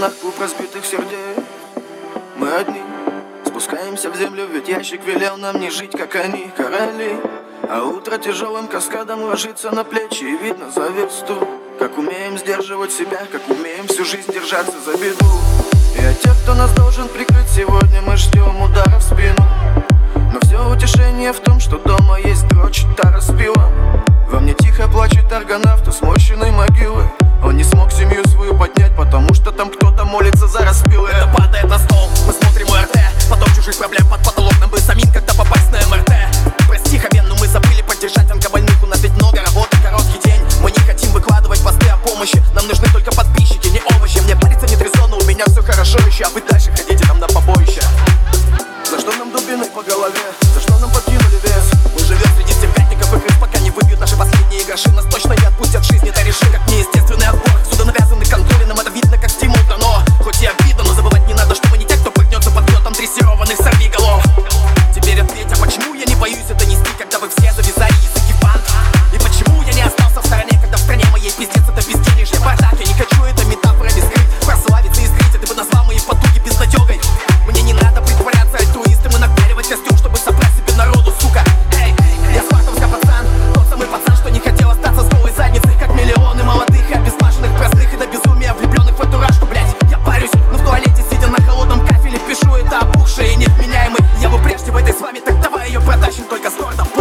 стенах клуб разбитых сердец. Мы одни Спускаемся в землю, ведь ящик велел нам не жить, как они, короли. А утро тяжелым каскадом ложится на плечи И видно за версту Как умеем сдерживать себя, как умеем всю жизнь держаться за беду. И от тех, кто нас должен прикрыть сегодня, мы ждем Нам нужны только под изящен только с